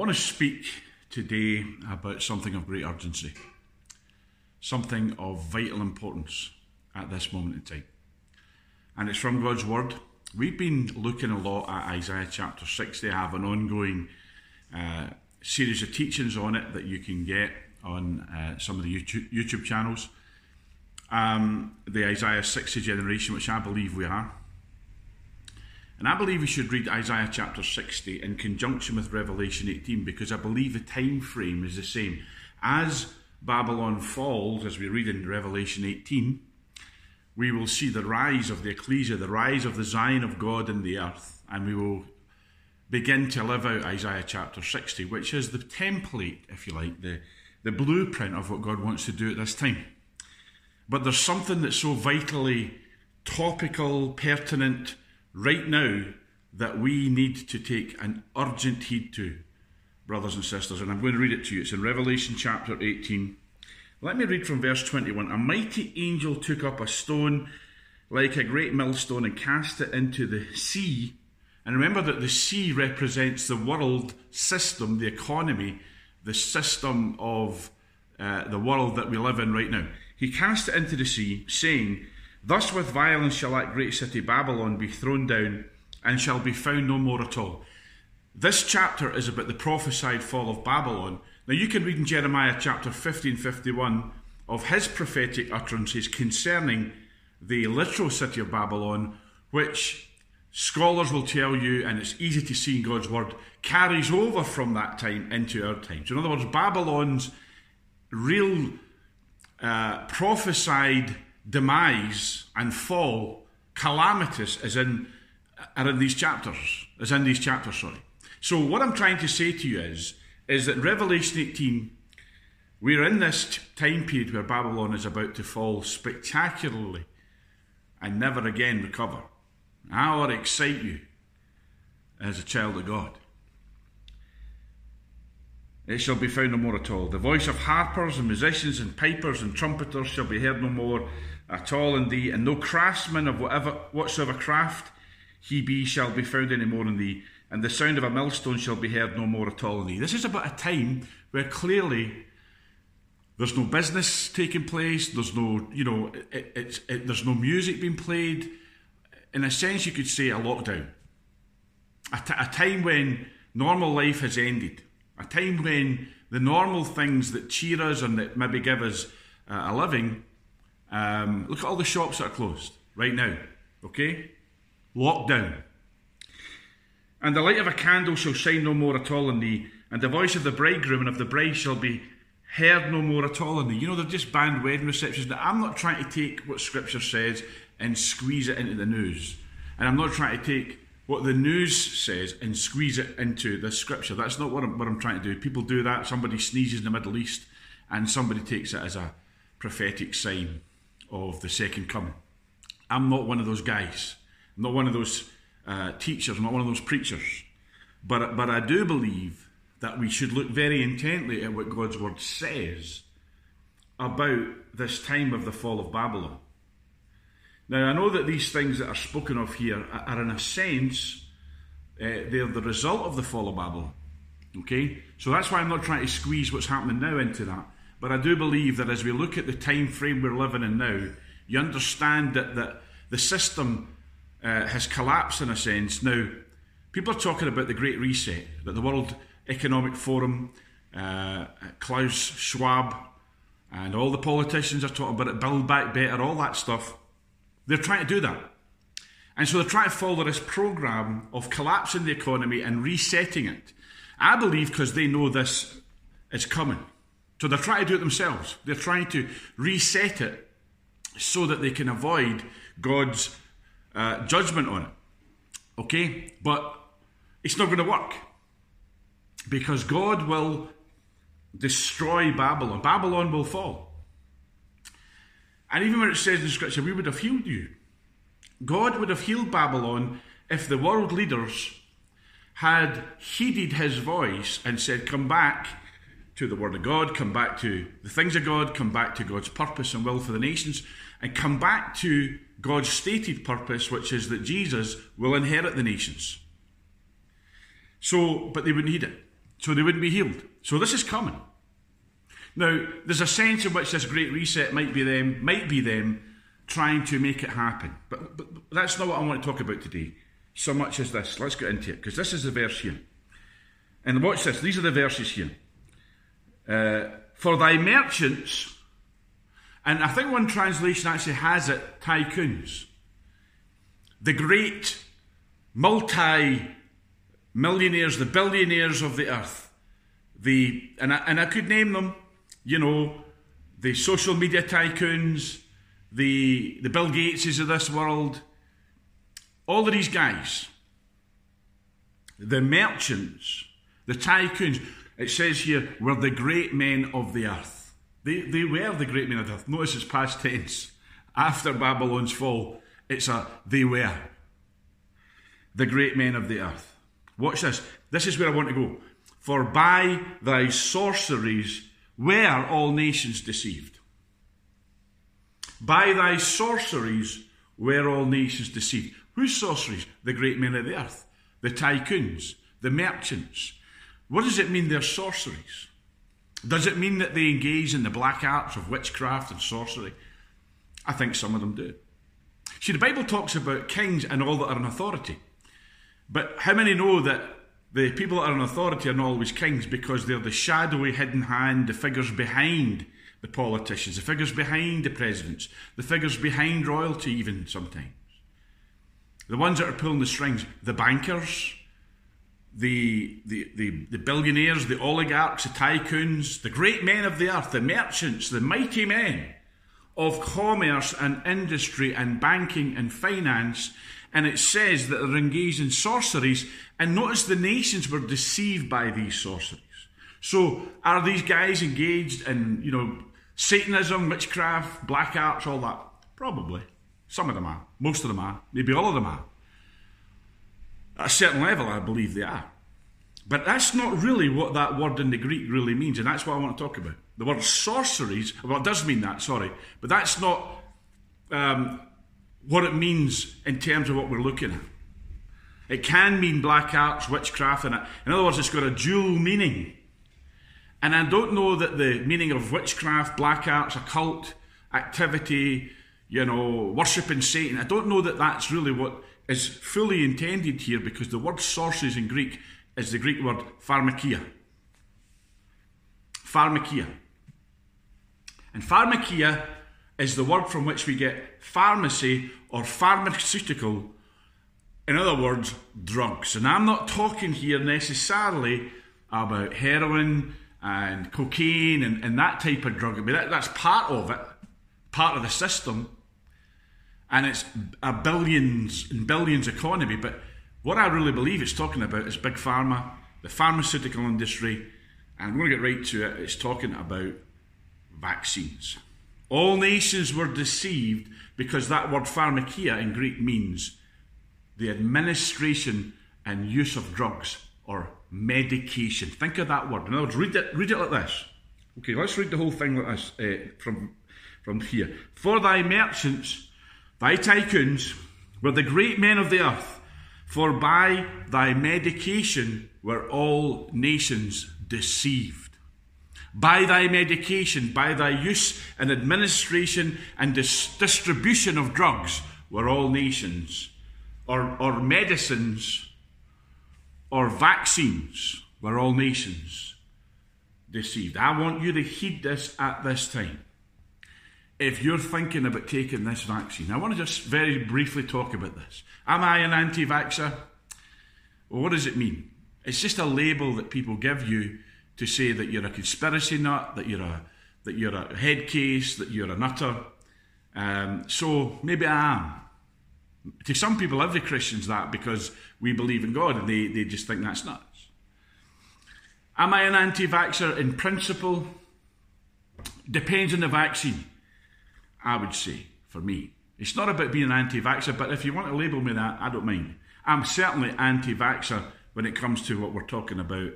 want to speak today about something of great urgency, something of vital importance at this moment in time. And it's from God's Word. We've been looking a lot at Isaiah chapter 6. They have an ongoing uh, series of teachings on it that you can get on uh, some of the YouTube, YouTube channels. Um, the Isaiah 60 generation, which I believe we are. And I believe we should read Isaiah chapter 60 in conjunction with Revelation 18 because I believe the time frame is the same. As Babylon falls, as we read in Revelation 18, we will see the rise of the ecclesia, the rise of the Zion of God in the earth, and we will begin to live out Isaiah chapter 60, which is the template, if you like, the, the blueprint of what God wants to do at this time. But there's something that's so vitally topical, pertinent, right now that we need to take an urgent heed to, brothers and sisters. And I'm going to read it to you. It's in Revelation chapter 18. Let me read from verse 21. A mighty angel took up a stone like a great millstone and cast it into the sea. And remember that the sea represents the world system, the economy, the system of uh, the world that we live in right now. He cast it into the sea, saying, Thus with violence shall that great city Babylon be thrown down and shall be found no more at all. This chapter is about the prophesied fall of Babylon. Now you can read in Jeremiah chapter 15 51 of his prophetic utterances concerning the literal city of Babylon, which scholars will tell you, and it's easy to see in God's word, carries over from that time into our times. So in other words, Babylon's real uh, prophesied demise and fall, calamitous, is in are in these chapters, is in these chapters, sorry. So what I'm trying to say to you is, is that Revelation 18, we're in this time period where Babylon is about to fall spectacularly and never again recover. I to excite you as a child of God. It shall be found no more at all. The voice of harpers and musicians and pipers and trumpeters shall be heard no more at all in thee, and no craftsman of whatever whatsoever craft he be shall be found any more in thee, and the sound of a millstone shall be heard no more at all in thee. This is about a time where clearly there's no business taking place, there's no, you know, it, it, there's no music being played. In a sense, you could say a lockdown. A, t- a time when normal life has ended. A time when the normal things that cheer us and that maybe give us uh, a living um, look at all the shops that are closed right now. Okay? Lockdown. And the light of a candle shall shine no more at all in thee, and the voice of the bridegroom and of the bride shall be heard no more at all in thee. You know, they've just banned wedding receptions. Now, I'm not trying to take what Scripture says and squeeze it into the news. And I'm not trying to take what the news says and squeeze it into the Scripture. That's not what I'm, what I'm trying to do. People do that. Somebody sneezes in the Middle East, and somebody takes it as a prophetic sign of the second coming. I'm not one of those guys. I'm not one of those uh, teachers. I'm not one of those preachers. But, but I do believe that we should look very intently at what God's word says about this time of the fall of Babylon. Now, I know that these things that are spoken of here are, in a sense, uh, they're the result of the fall of Babylon. Okay? So that's why I'm not trying to squeeze what's happening now into that. But I do believe that as we look at the time frame we're living in now, you understand that, that the system uh, has collapsed in a sense. Now, people are talking about the Great Reset, that the World Economic Forum, uh, Klaus Schwab, and all the politicians are talking about it, build back better, all that stuff. They're trying to do that. And so they're trying to follow this program of collapsing the economy and resetting it. I believe because they know this is coming. So they're trying to do it themselves. They're trying to reset it so that they can avoid God's uh, judgment on it. Okay? But it's not going to work because God will destroy Babylon. Babylon will fall. And even when it says in scripture, we would have healed you. God would have healed Babylon if the world leaders had heeded his voice and said, Come back to the Word of God, come back to the things of God, come back to God's purpose and will for the nations, and come back to God's stated purpose, which is that Jesus will inherit the nations. So, but they would need it. so they wouldn't be healed. So this is coming. Now, there's a sense in which this great reset might be them, might be them trying to make it happen. But, but, that's not what I want to talk about today. So much as this. Let's get into it, because this is the verse here. And watch this. These are the verses here. Uh, for thy merchants, and I think one translation actually has it tycoons. The great multi millionaires, the billionaires of the earth. The, and, I, and I could name them, you know, the social media tycoons, the, the Bill Gateses of this world, all of these guys, the merchants, the tycoons, it says here, were the great men of the earth. They, they were the great men of the earth. Notice it's past tense. After Babylon's fall, it's a they were the great men of the earth. Watch this. This is where I want to go. For by thy sorceries were all nations deceived. By thy sorceries were all nations deceived. Whose sorceries? The great men of the earth, the tycoons, the merchants. What does it mean they're sorceries? Does it mean that they engage in the black arts of witchcraft and sorcery? I think some of them do. See, the Bible talks about kings and all that are in authority. But how many know that the people that are in authority are not always kings because they're the shadowy, hidden hand, the figures behind the politicians, the figures behind the presidents, the figures behind royalty, even sometimes. The ones that are pulling the strings, the bankers, the, the, the, the billionaires, the oligarchs, the tycoons, the great men of the earth, the merchants, the mighty men of commerce and industry and banking and finance and it says that they're engaged in sorceries. And notice the nations were deceived by these sorceries. So are these guys engaged in, you know, Satanism, witchcraft, black arts, all that? Probably. Some of them are. Most of them are. Maybe all of them are. At a certain level, I believe they are. But that's not really what that word in the Greek really means, and that's what I want to talk about. The word sorceries, well, it does mean that, sorry, but that's not um, what it means in terms of what we're looking at. It can mean black arts, witchcraft, and in other words, it's got a dual meaning. And I don't know that the meaning of witchcraft, black arts, occult activity, you know, worshipping Satan, I don't know that that's really what is fully intended here because the word sorceries in Greek is the Greek word pharmakia. Pharmakia. And pharmakia is the word from which we get pharmacy or pharmaceutical. In other words, drugs. And I'm not talking here necessarily about heroin and cocaine and, and that type of drug. I mean, that, that's part of it, part of the system. And it's a billions and billions economy. But what I really believe it's talking about is big pharma, the pharmaceutical industry. And I'm going to get right to it. It's talking about vaccines. All nations were deceived because that word pharmakia in Greek means the administration and use of drugs or medication. Think of that word. In other words, read it, read it like this. Okay, let's read the whole thing like this uh, from, from here. For thy merchants, thy tycoons, were the great men of the earth, for by thy medication were all nations deceived by thy medication, by thy use and administration and dis- distribution of drugs, were all nations, or, or medicines, or vaccines, were all nations deceived. I want you to heed this at this time. If you're thinking about taking this vaccine, I want to just very briefly talk about this. Am I an anti vaxxer? Well, what does it mean? It's just a label that people give you to say that you're a conspiracy nut, that you're a that you're a head case, that you're a nutter. Um, so maybe I am. To some people, every Christian's that because we believe in God and they, they just think that's nuts. Am I an anti vaxxer in principle? Depends on the vaccine, I would say, for me. It's not about being an anti vaxxer, but if you want to label me that, I don't mind. I'm certainly anti vaxxer when it comes to what we're talking about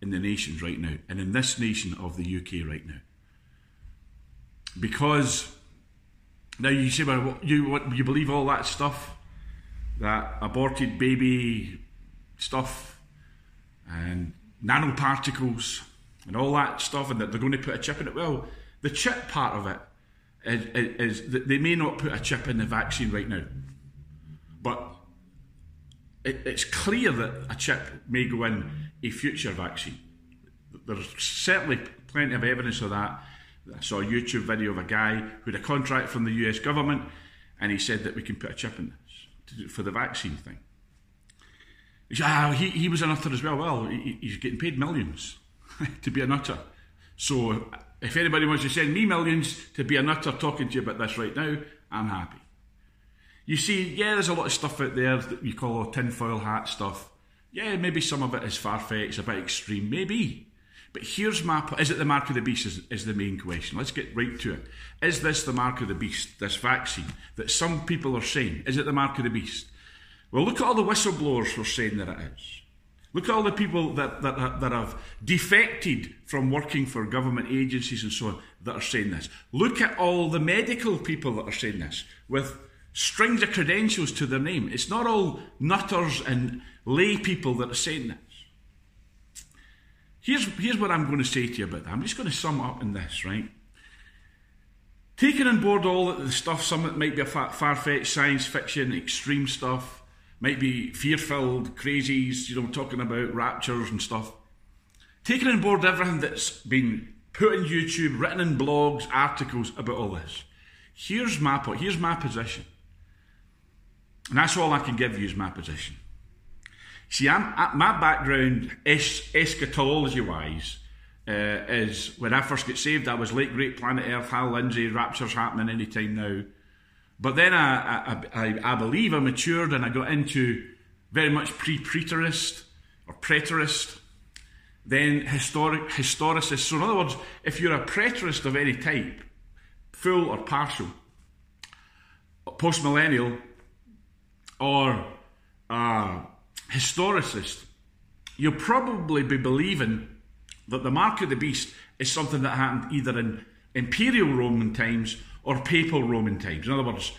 in the nations right now, and in this nation of the UK right now. Because now you say, well, you what, you believe all that stuff, that aborted baby stuff, and nanoparticles and all that stuff, and that they're going to put a chip in it. Well, the chip part of it is, is, is they may not put a chip in the vaccine right now, but it, it's clear that a chip may go in a future vaccine. There's certainly plenty of evidence of that. I saw a YouTube video of a guy who had a contract from the US government and he said that we can put a chip in this for the vaccine thing. He, said, ah, he, he was a nutter as well. Well, he, he's getting paid millions to be a nutter. So if anybody wants to send me millions to be a nutter talking to you about this right now, I'm happy. You see, yeah, there's a lot of stuff out there that we call tinfoil hat stuff. Yeah, maybe some of it is far fetched, a bit extreme, maybe. But here's my is it the mark of the beast is, is the main question. Let's get right to it. Is this the mark of the beast, this vaccine, that some people are saying? Is it the mark of the beast? Well, look at all the whistleblowers who are saying that it is. Look at all the people that, that, that have defected from working for government agencies and so on that are saying this. Look at all the medical people that are saying this with strings of credentials to their name. It's not all nutters and lay people that are saying this. Here's, here's what I'm going to say to you about that. I'm just going to sum up in this, right? Taking on board all the stuff, some of it might be a far fetched science fiction, extreme stuff, might be fear filled crazies, you know, talking about raptures and stuff. Taking on board everything that's been put on YouTube, written in blogs, articles about all this. Here's my point, here's my position. And that's all I can give you is my position. See, I'm, my background, es- eschatology wise, uh, is when I first got saved, I was late great planet Earth, Hal Lindsey, rapture's happening any time now. But then I, I, I, I, believe I matured and I got into very much pre preterist or preterist, then historic historicist. So, in other words, if you're a preterist of any type, full or partial, post millennial, or a historicist, you'll probably be believing that the mark of the beast is something that happened either in imperial Roman times or papal Roman times. In other words,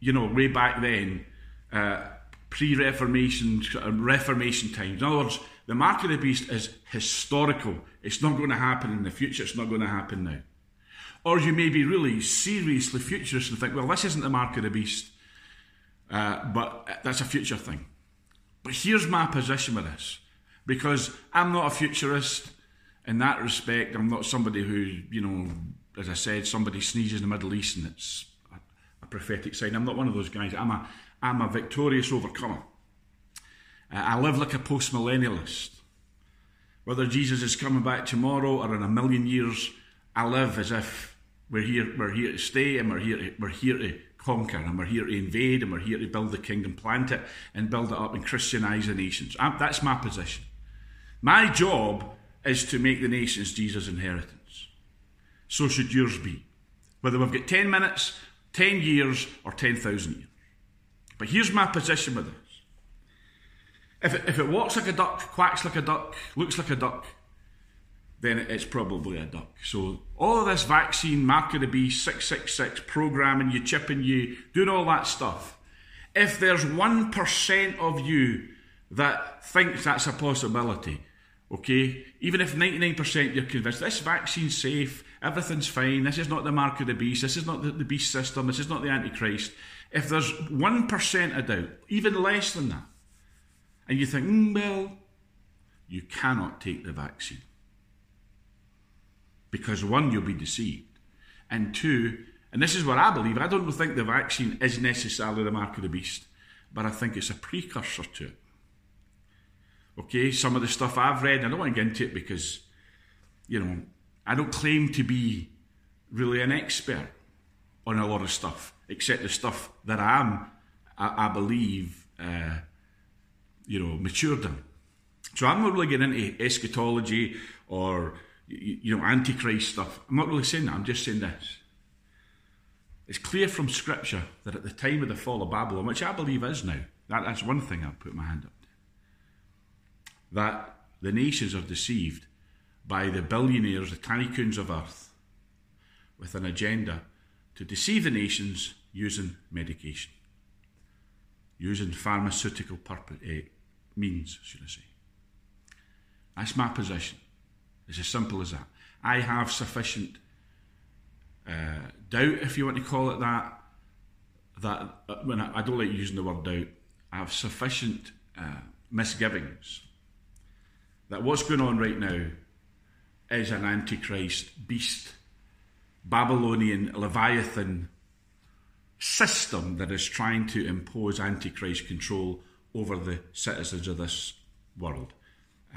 you know, way back then, uh, pre Reformation, uh, Reformation times. In other words, the mark of the beast is historical. It's not going to happen in the future, it's not going to happen now. Or you may be really seriously futurist and think, well, this isn't the mark of the beast, uh, but that's a future thing. But here's my position with this because I'm not a futurist in that respect. I'm not somebody who, you know, as I said, somebody sneezes in the Middle East and it's a, a prophetic sign. I'm not one of those guys. I'm a, I'm a victorious overcomer. Uh, I live like a post millennialist. Whether Jesus is coming back tomorrow or in a million years, I live as if we're here, we're here to stay and we're here to, we're here to conquer and we're here to invade and we're here to build the kingdom, plant it and build it up and Christianize the nations. I'm, that's my position. My job is to make the nations Jesus' inheritance. So should yours be. Whether we've got 10 minutes, 10 years, or 10,000 years. But here's my position with this. If it, if it walks like a duck, quacks like a duck, looks like a duck, then it's probably a duck. So all of this vaccine, mark of the beast, 666, programming you, chipping you, doing all that stuff. If there's 1% of you that thinks that's a possibility, okay, even if 99% you're convinced this vaccine's safe, everything's fine, this is not the mark of the beast, this is not the, the beast system, this is not the Antichrist. If there's 1% of doubt, even less than that, and you think, mm, well, you cannot take the vaccine. Because one, you'll be deceived. And two, and this is what I believe, I don't think the vaccine is necessarily the mark of the beast, but I think it's a precursor to it. Okay, some of the stuff I've read, I don't want to get into it because, you know, I don't claim to be really an expert on a lot of stuff, except the stuff that I am, I, I believe, uh, you know, matured in. So I'm not really getting into eschatology or you know, antichrist stuff. I'm not really saying that. I'm just saying this. It's clear from Scripture that at the time of the fall of Babylon, which I believe is now, that, that's one thing I'll put my hand up to, that the nations are deceived by the billionaires, the tycoons of earth, with an agenda to deceive the nations using medication, using pharmaceutical purpose, uh, means, should I say. That's my position. It's as simple as that. I have sufficient uh, doubt, if you want to call it that. That uh, when I, I, don't like using the word doubt, I have sufficient uh, misgivings that what's going on right now is an antichrist beast, Babylonian Leviathan system that is trying to impose antichrist control over the citizens of this world,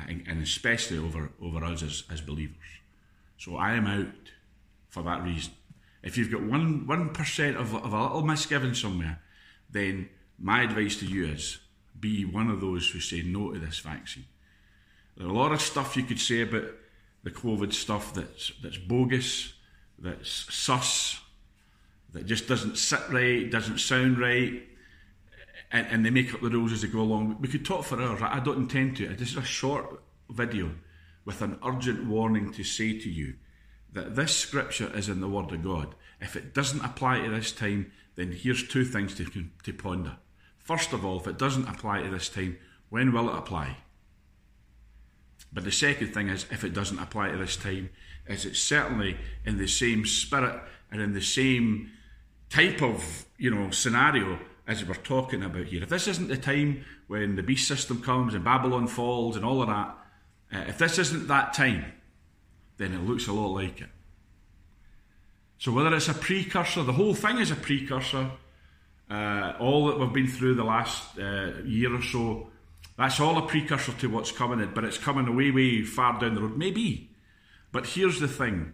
and especially over, over us as, as believers. So I am out for that reason. If you've got one one percent of, of a little misgiving somewhere, then my advice to you is be one of those who say no to this vaccine. There's a lot of stuff you could say about the COVID stuff that's that's bogus, that's sus, that just doesn't sit right, doesn't sound right, and, and they make up the rules as they go along. We could talk for hours. I don't intend to. This is a short video with an urgent warning to say to you that this scripture is in the Word of God. If it doesn't apply to this time, then here's two things to, to ponder. First of all, if it doesn't apply to this time, when will it apply? But the second thing is, if it doesn't apply to this time, is it certainly in the same spirit and in the same type of you know scenario as we're talking about here. If this isn't the time when the beast system comes and Babylon falls and all of that, uh, if this isn't that time, then it looks a lot like it. So whether it's a precursor, the whole thing is a precursor. Uh, all that we've been through the last uh, year or so, that's all a precursor to what's coming. But it's coming way, way far down the road. Maybe. But here's the thing: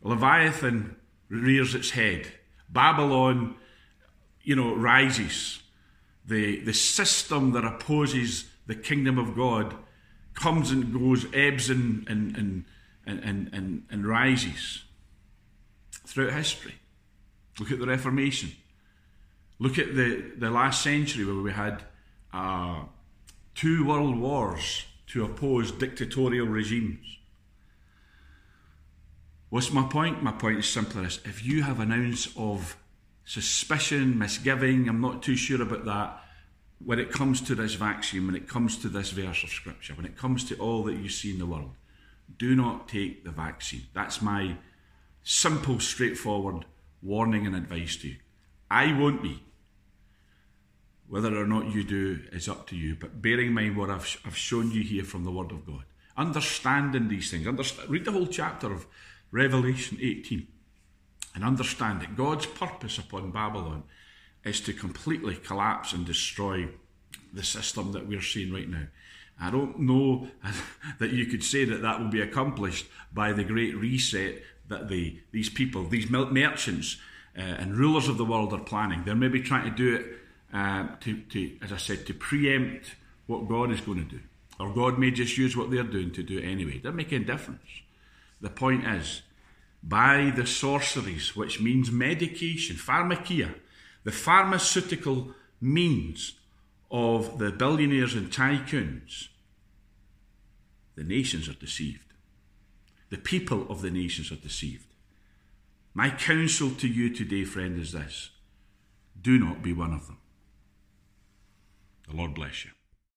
Leviathan rears its head. Babylon, you know, rises. The the system that opposes the kingdom of God comes and goes, ebbs and and and and, and, and rises throughout history. Look at the Reformation. Look at the, the last century where we had uh, two world wars to oppose dictatorial regimes. What's my point? My point is simply this if you have an ounce of suspicion, misgiving, I'm not too sure about that, when it comes to this vaccine, when it comes to this verse of scripture, when it comes to all that you see in the world, do not take the vaccine. That's my simple, straightforward warning and advice to you. I won't be. Whether or not you do is up to you. But bearing in mind what I've, I've shown you here from the Word of God, understanding these things, understand, read the whole chapter of Revelation 18 and understand that God's purpose upon Babylon is to completely collapse and destroy the system that we're seeing right now. I don't know that you could say that that will be accomplished by the great reset that the, these people, these merchants uh, and rulers of the world are planning. They're maybe trying to do it uh, to, to, as I said, to preempt what God is going to do. Or God may just use what they're doing to do it anyway. It doesn't make any difference. The point is, by the sorceries, which means medication, pharmakia, the pharmaceutical means of the billionaires and tycoons, the nations are deceived. The people of the nations are deceived. My counsel to you today, friend, is this do not be one of them. The Lord bless you.